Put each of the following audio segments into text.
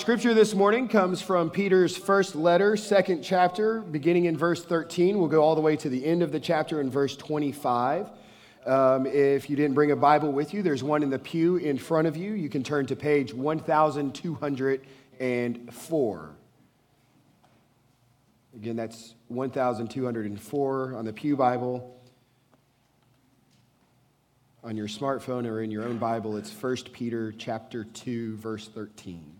Scripture this morning comes from Peter's first letter, second chapter, beginning in verse 13. We'll go all the way to the end of the chapter in verse 25. Um, if you didn't bring a Bible with you, there's one in the pew in front of you. You can turn to page 1204. Again, that's 1204 on the Pew Bible. On your smartphone or in your own Bible, it's 1 Peter chapter 2, verse 13.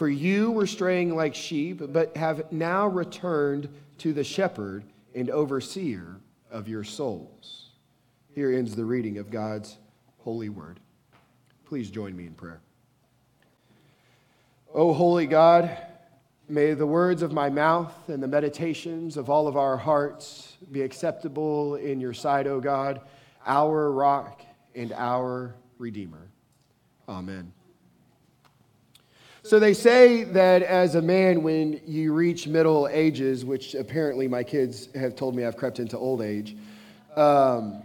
For you were straying like sheep, but have now returned to the shepherd and overseer of your souls. Here ends the reading of God's holy word. Please join me in prayer. O holy God, may the words of my mouth and the meditations of all of our hearts be acceptable in your sight, O God, our rock and our redeemer. Amen. So they say that as a man, when you reach middle ages, which apparently my kids have told me I've crept into old age, um,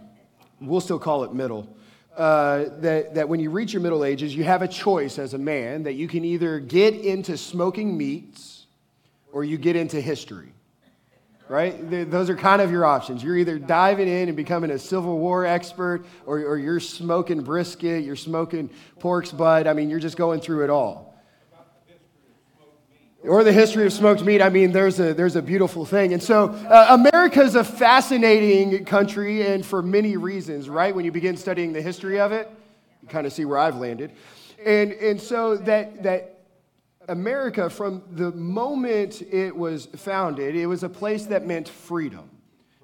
we'll still call it middle. Uh, that, that when you reach your middle ages, you have a choice as a man that you can either get into smoking meats or you get into history. Right? Those are kind of your options. You're either diving in and becoming a Civil War expert, or, or you're smoking brisket, you're smoking pork's butt. I mean, you're just going through it all or the history of smoked meat. I mean, there's a, there's a beautiful thing. And so, uh, America is a fascinating country, and for many reasons, right? When you begin studying the history of it, you kind of see where I've landed. And, and so, that, that America, from the moment it was founded, it was a place that meant freedom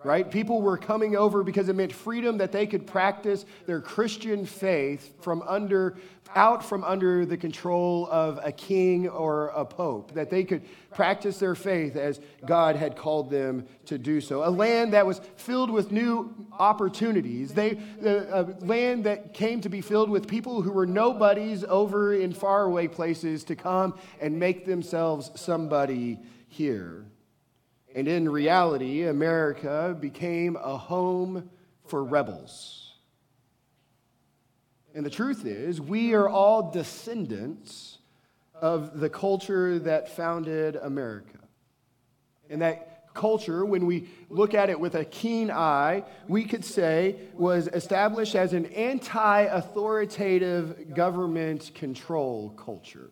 right? People were coming over because it meant freedom that they could practice their Christian faith from under out from under the control of a king or a pope, that they could practice their faith as God had called them to do so. A land that was filled with new opportunities, they, a land that came to be filled with people who were nobodies over in faraway places to come and make themselves somebody here. And in reality, America became a home for rebels. And the truth is, we are all descendants of the culture that founded America. And that culture, when we look at it with a keen eye, we could say was established as an anti authoritative government control culture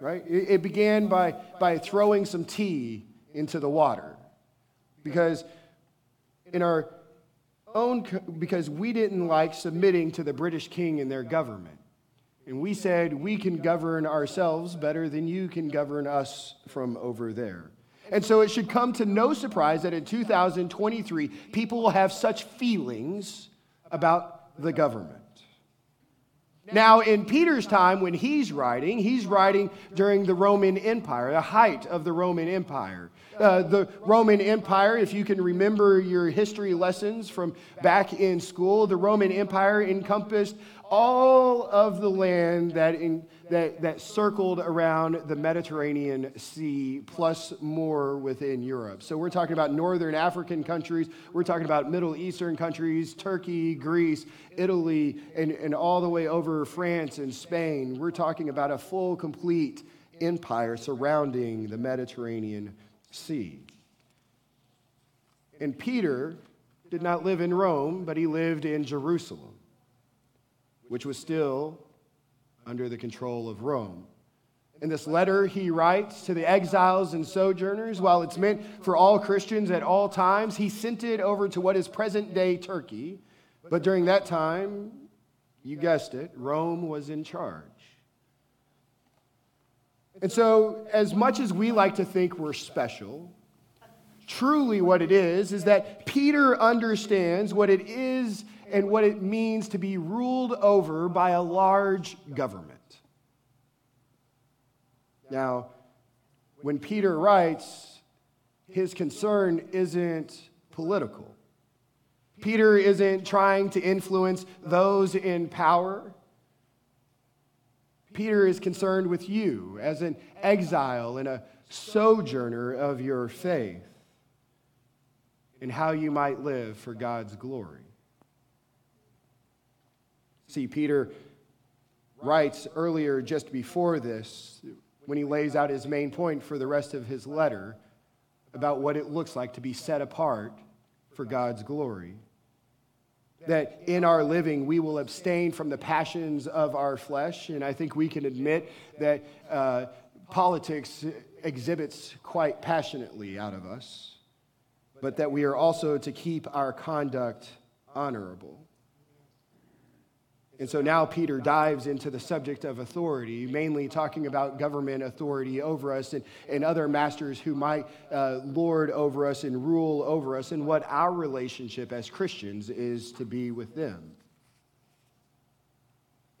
right? It, began by, by throwing some tea into the water. Because in our own because we didn't like submitting to the British king and their government. And we said we can govern ourselves better than you can govern us from over there. And so it should come to no surprise that in 2023, people will have such feelings about the government. Now, in Peter's time, when he's writing, he's writing during the Roman Empire, the height of the Roman Empire. Uh, the Roman Empire, if you can remember your history lessons from back in school, the Roman Empire encompassed all of the land that, in, that, that circled around the Mediterranean Sea, plus more within Europe. So we're talking about northern African countries, we're talking about Middle Eastern countries, Turkey, Greece, Italy, and, and all the way over France and Spain. We're talking about a full, complete empire surrounding the Mediterranean Sea. And Peter did not live in Rome, but he lived in Jerusalem which was still under the control of Rome. In this letter, he writes to the exiles and sojourners, while it's meant for all Christians at all times, he sent it over to what is present day Turkey. But during that time, you guessed it, Rome was in charge. And so, as much as we like to think we're special, truly what it is is that Peter understands what it is and what it means to be ruled over by a large government. Now, when Peter writes, his concern isn't political. Peter isn't trying to influence those in power. Peter is concerned with you as an exile and a sojourner of your faith and how you might live for God's glory. See, Peter writes earlier, just before this, when he lays out his main point for the rest of his letter about what it looks like to be set apart for God's glory. That in our living, we will abstain from the passions of our flesh. And I think we can admit that uh, politics exhibits quite passionately out of us, but that we are also to keep our conduct honorable. And so now Peter dives into the subject of authority, mainly talking about government authority over us and, and other masters who might uh, lord over us and rule over us, and what our relationship as Christians is to be with them.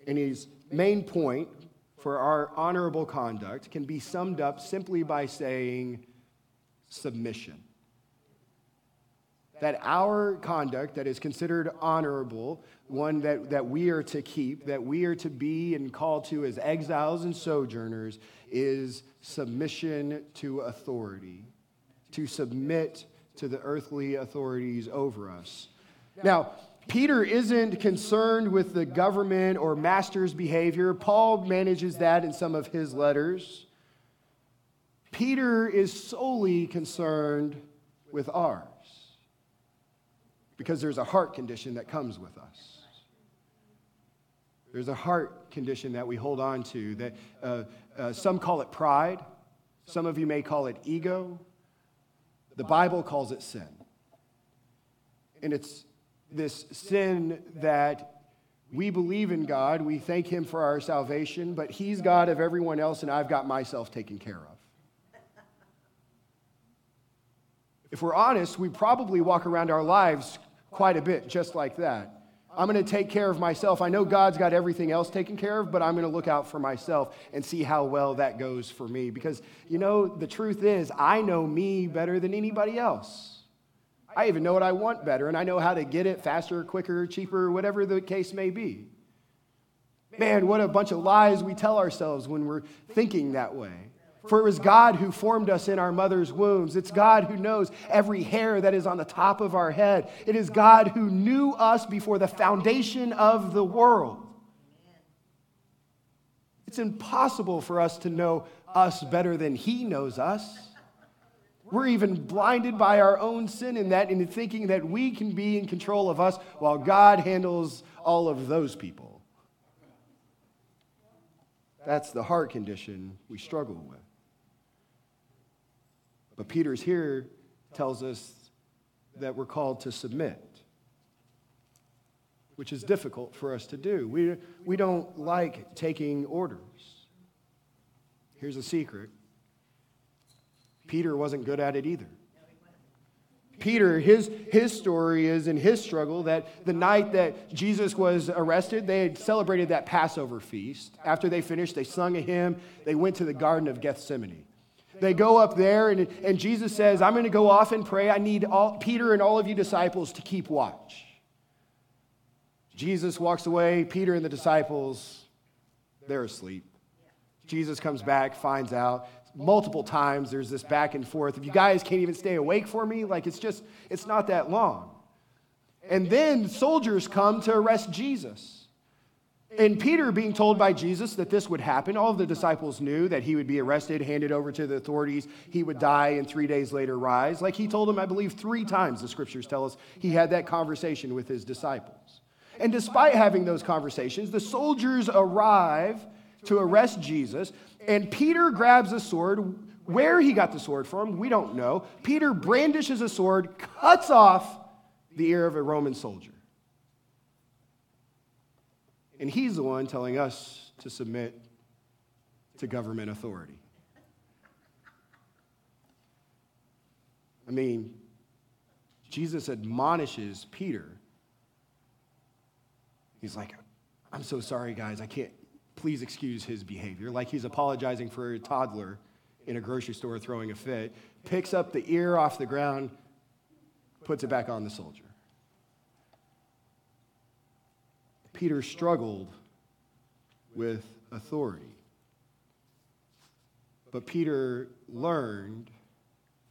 And his main point for our honorable conduct can be summed up simply by saying submission that our conduct that is considered honorable, one that, that we are to keep, that we are to be and called to as exiles and sojourners, is submission to authority, to submit to the earthly authorities over us. Now, Peter isn't concerned with the government or master's behavior. Paul manages that in some of his letters. Peter is solely concerned with ours because there's a heart condition that comes with us. There's a heart condition that we hold on to that uh, uh, some call it pride, some of you may call it ego. The Bible calls it sin. And it's this sin that we believe in God, we thank Him for our salvation, but He's God of everyone else, and I've got myself taken care of. If we're honest, we probably walk around our lives quite a bit, just like that. I'm going to take care of myself. I know God's got everything else taken care of, but I'm going to look out for myself and see how well that goes for me. Because, you know, the truth is, I know me better than anybody else. I even know what I want better, and I know how to get it faster, quicker, cheaper, whatever the case may be. Man, what a bunch of lies we tell ourselves when we're thinking that way. For it was God who formed us in our mother's wombs. It's God who knows every hair that is on the top of our head. It is God who knew us before the foundation of the world. It's impossible for us to know us better than He knows us. We're even blinded by our own sin in that, in thinking that we can be in control of us while God handles all of those people. That's the heart condition we struggle with. But Peter's here tells us that we're called to submit. which is difficult for us to do. We, we don't like taking orders. Here's a secret Peter wasn't good at it either. Peter, his, his story is in his struggle that the night that Jesus was arrested, they had celebrated that Passover feast. After they finished, they sung a hymn. They went to the Garden of Gethsemane. They go up there, and, and Jesus says, I'm going to go off and pray. I need all, Peter and all of you disciples to keep watch. Jesus walks away. Peter and the disciples, they're asleep. Jesus comes back, finds out multiple times there's this back and forth. If you guys can't even stay awake for me, like it's just, it's not that long. And then soldiers come to arrest Jesus. And Peter, being told by Jesus that this would happen, all of the disciples knew that he would be arrested, handed over to the authorities, he would die, and three days later rise. Like he told them, I believe, three times, the scriptures tell us, he had that conversation with his disciples. And despite having those conversations, the soldiers arrive to arrest Jesus, and Peter grabs a sword. Where he got the sword from, we don't know. Peter brandishes a sword, cuts off the ear of a Roman soldier. And he's the one telling us to submit to government authority. I mean, Jesus admonishes Peter. He's like, I'm so sorry, guys. I can't, please excuse his behavior. Like he's apologizing for a toddler in a grocery store throwing a fit, picks up the ear off the ground, puts it back on the soldier. Peter struggled with authority. But Peter learned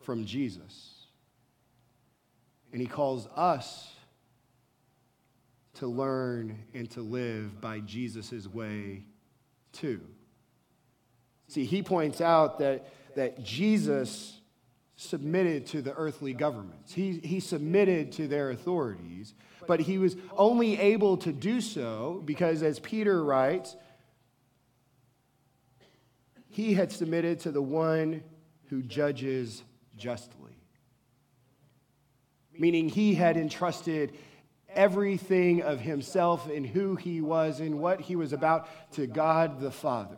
from Jesus. And he calls us to learn and to live by Jesus' way too. See, he points out that, that Jesus submitted to the earthly governments, he, he submitted to their authorities, but he was only able to do so because, as Peter writes, he had submitted to the one who judges justly. Meaning, he had entrusted everything of himself and who he was and what he was about to God the Father.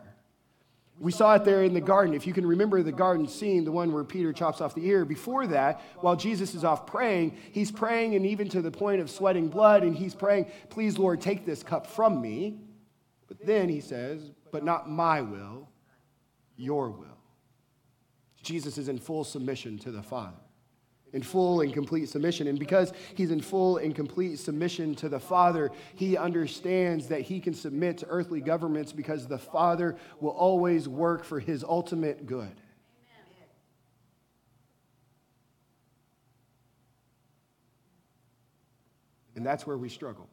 We saw it there in the garden. If you can remember the garden scene, the one where Peter chops off the ear, before that, while Jesus is off praying, he's praying and even to the point of sweating blood, and he's praying, Please, Lord, take this cup from me. But then he says, But not my will, your will. Jesus is in full submission to the Father in full and complete submission. And because he's in full and complete submission to the Father, he understands that he can submit to earthly governments because the Father will always work for his ultimate good. And that's where we struggle.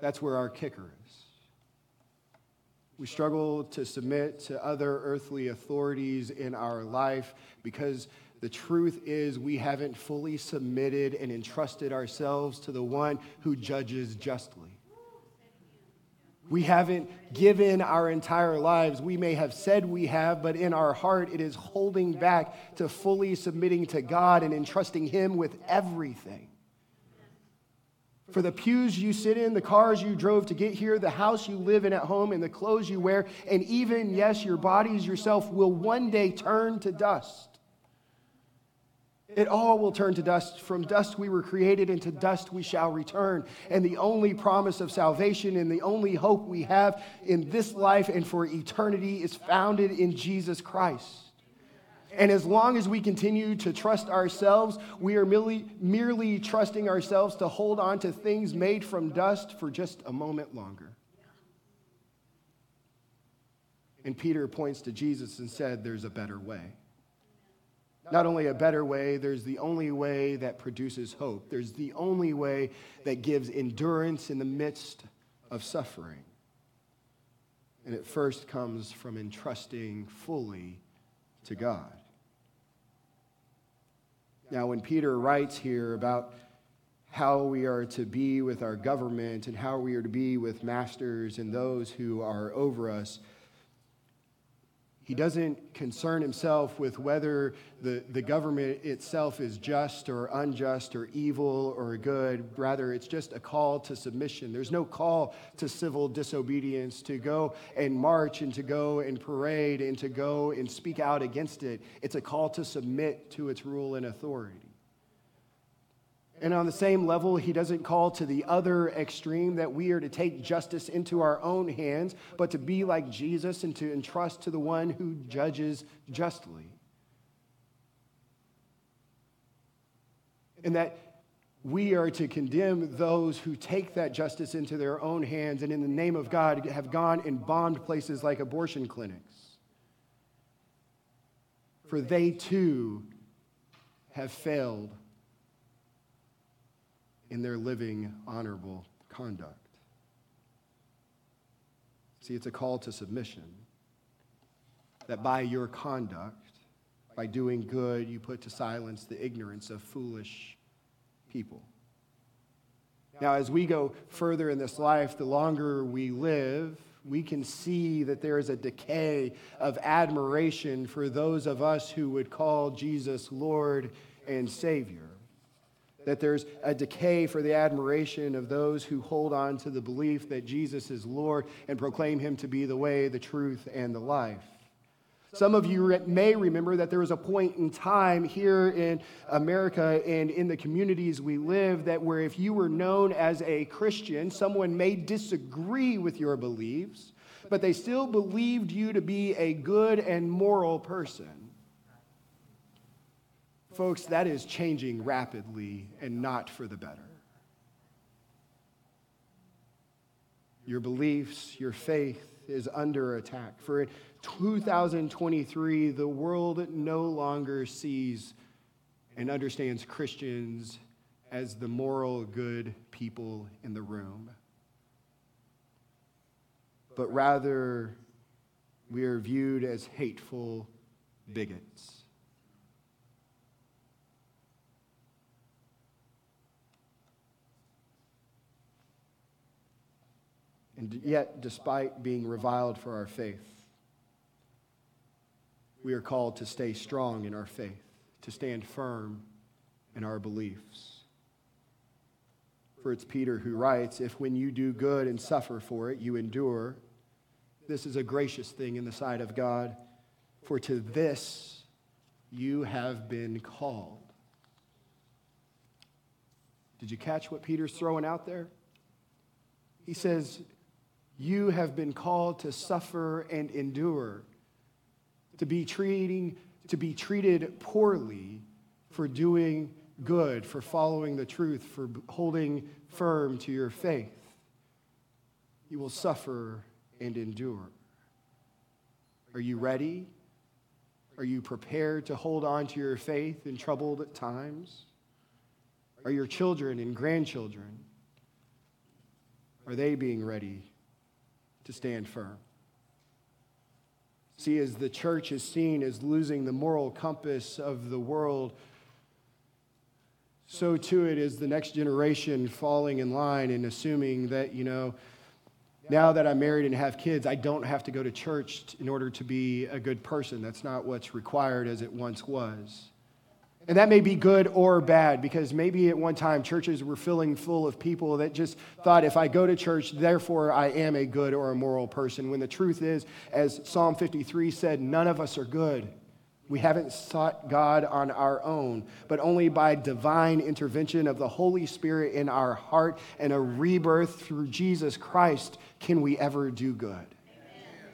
That's where our kicker is. We struggle to submit to other earthly authorities in our life because the truth is, we haven't fully submitted and entrusted ourselves to the one who judges justly. We haven't given our entire lives. We may have said we have, but in our heart, it is holding back to fully submitting to God and entrusting Him with everything. For the pews you sit in, the cars you drove to get here, the house you live in at home, and the clothes you wear, and even, yes, your bodies yourself will one day turn to dust. It all will turn to dust. From dust we were created, and to dust we shall return. And the only promise of salvation and the only hope we have in this life and for eternity is founded in Jesus Christ. And as long as we continue to trust ourselves, we are merely, merely trusting ourselves to hold on to things made from dust for just a moment longer. And Peter points to Jesus and said, There's a better way not only a better way, there's the only way that produces hope. There's the only way that gives endurance in the midst of suffering. And it first comes from entrusting fully to God. Now, when Peter writes here about how we are to be with our government and how we are to be with masters and those who are over us, He doesn't concern himself with whether the, the government itself is just or unjust or evil or good. Rather, it's just a call to submission. There's no call to civil disobedience, to go and march and to go and parade and to go and speak out against it. It's a call to submit to its rule and authority. And on the same level, he doesn't call to the other extreme that we are to take justice into our own hands, but to be like Jesus and to entrust to the one who judges justly. And that we are to condemn those who take that justice into their own hands and, in the name of God, have gone and bombed places like abortion clinics. For they too have failed in their living honorable conduct. See, it's a call to submission. That by your conduct, by doing good, you put to silence the ignorance of foolish people. Now, as we go further in this life, the longer we live, we can see that there is a decay of admiration for those of us who would call Jesus Lord and Savior that there's a decay for the admiration of those who hold on to the belief that Jesus is Lord and proclaim him to be the way, the truth, and the life. Some of you may remember that there was a point in time here in America and in the communities we live that where if you were known as a Christian, someone may disagree with your beliefs, but they still believed you to be a good and moral person. Folks, that is changing rapidly and not for the better. Your beliefs, your faith is under attack. For in 2023, the world no longer sees and understands Christians as the moral, good people in the room, but rather we are viewed as hateful bigots. And yet, despite being reviled for our faith, we are called to stay strong in our faith, to stand firm in our beliefs. For it's Peter who writes, If when you do good and suffer for it, you endure, this is a gracious thing in the sight of God, for to this you have been called. Did you catch what Peter's throwing out there? He says, you have been called to suffer and endure, to be treating, to be treated poorly for doing good, for following the truth, for holding firm to your faith. You will suffer and endure. Are you ready? Are you prepared to hold on to your faith in troubled times? Are your children and grandchildren, are they being ready to stand firm. See, as the church is seen as losing the moral compass of the world, so too it is the next generation falling in line and assuming that, you know, now that I'm married and have kids, I don't have to go to church in order to be a good person. That's not what's required as it once was. And that may be good or bad because maybe at one time churches were filling full of people that just thought if I go to church, therefore I am a good or a moral person. When the truth is, as Psalm 53 said, none of us are good. We haven't sought God on our own, but only by divine intervention of the Holy Spirit in our heart and a rebirth through Jesus Christ can we ever do good.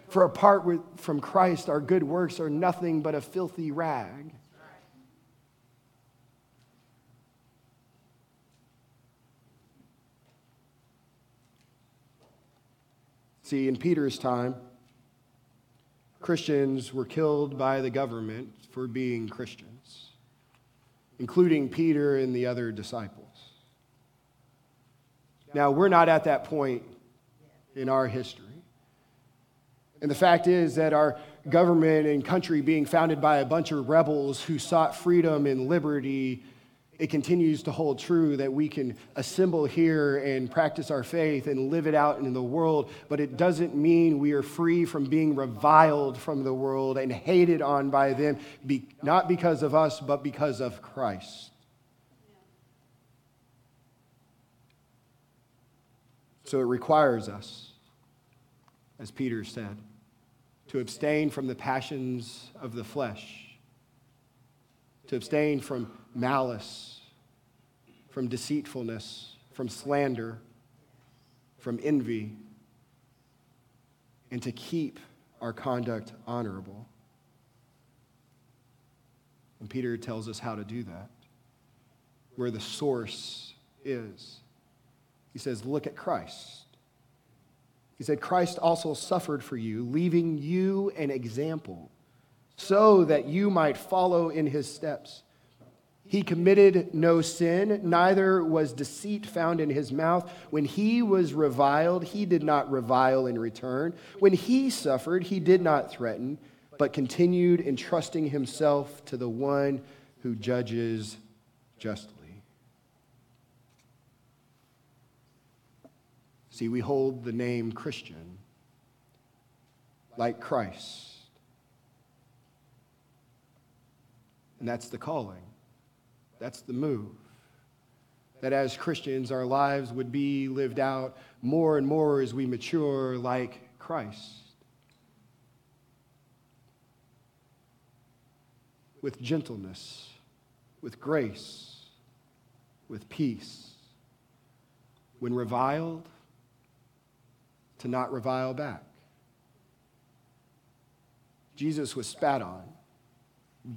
For apart from Christ, our good works are nothing but a filthy rag. See, in Peter's time, Christians were killed by the government for being Christians, including Peter and the other disciples. Now, we're not at that point in our history. And the fact is that our government and country being founded by a bunch of rebels who sought freedom and liberty it continues to hold true that we can assemble here and practice our faith and live it out in the world, but it doesn't mean we are free from being reviled from the world and hated on by them, be, not because of us, but because of Christ. So it requires us, as Peter said, to abstain from the passions of the flesh, to abstain from malice, from deceitfulness, from slander, from envy, and to keep our conduct honorable. And Peter tells us how to do that, where the source is. He says, Look at Christ. He said, Christ also suffered for you, leaving you an example, so that you might follow in his steps. He committed no sin, neither was deceit found in his mouth. When he was reviled, he did not revile in return. When he suffered, he did not threaten, but continued entrusting himself to the one who judges justly. See, we hold the name Christian like Christ. And that's the calling. That's the move. That as Christians, our lives would be lived out more and more as we mature like Christ. With gentleness, with grace, with peace. When reviled, to not revile back. Jesus was spat on,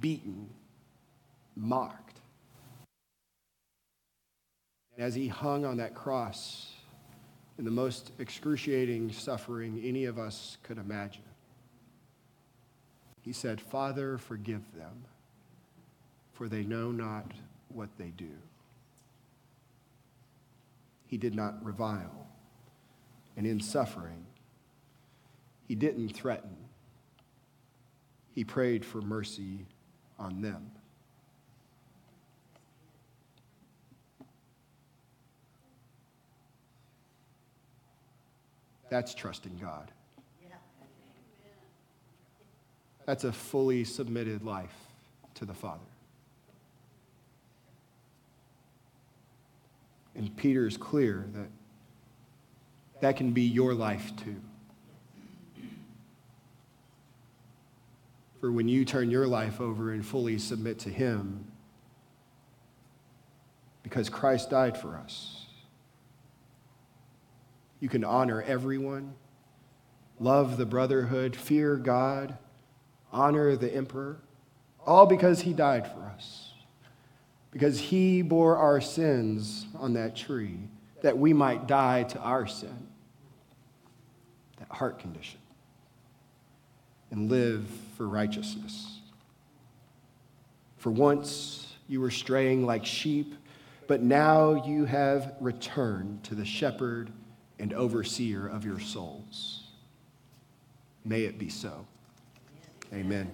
beaten, mocked. And as he hung on that cross in the most excruciating suffering any of us could imagine, he said, Father, forgive them, for they know not what they do. He did not revile and in suffering, he didn't threaten. He prayed for mercy on them. That's trusting God. That's a fully submitted life to the Father. And Peter is clear that that can be your life too. For when you turn your life over and fully submit to Him, because Christ died for us, you can honor everyone, love the brotherhood, fear God, honor the emperor, all because He died for us. Because He bore our sins on that tree that we might die to our sin, that heart condition, and live for righteousness. For once you were straying like sheep, but now you have returned to the shepherd and overseer of your souls. May it be so. Amen.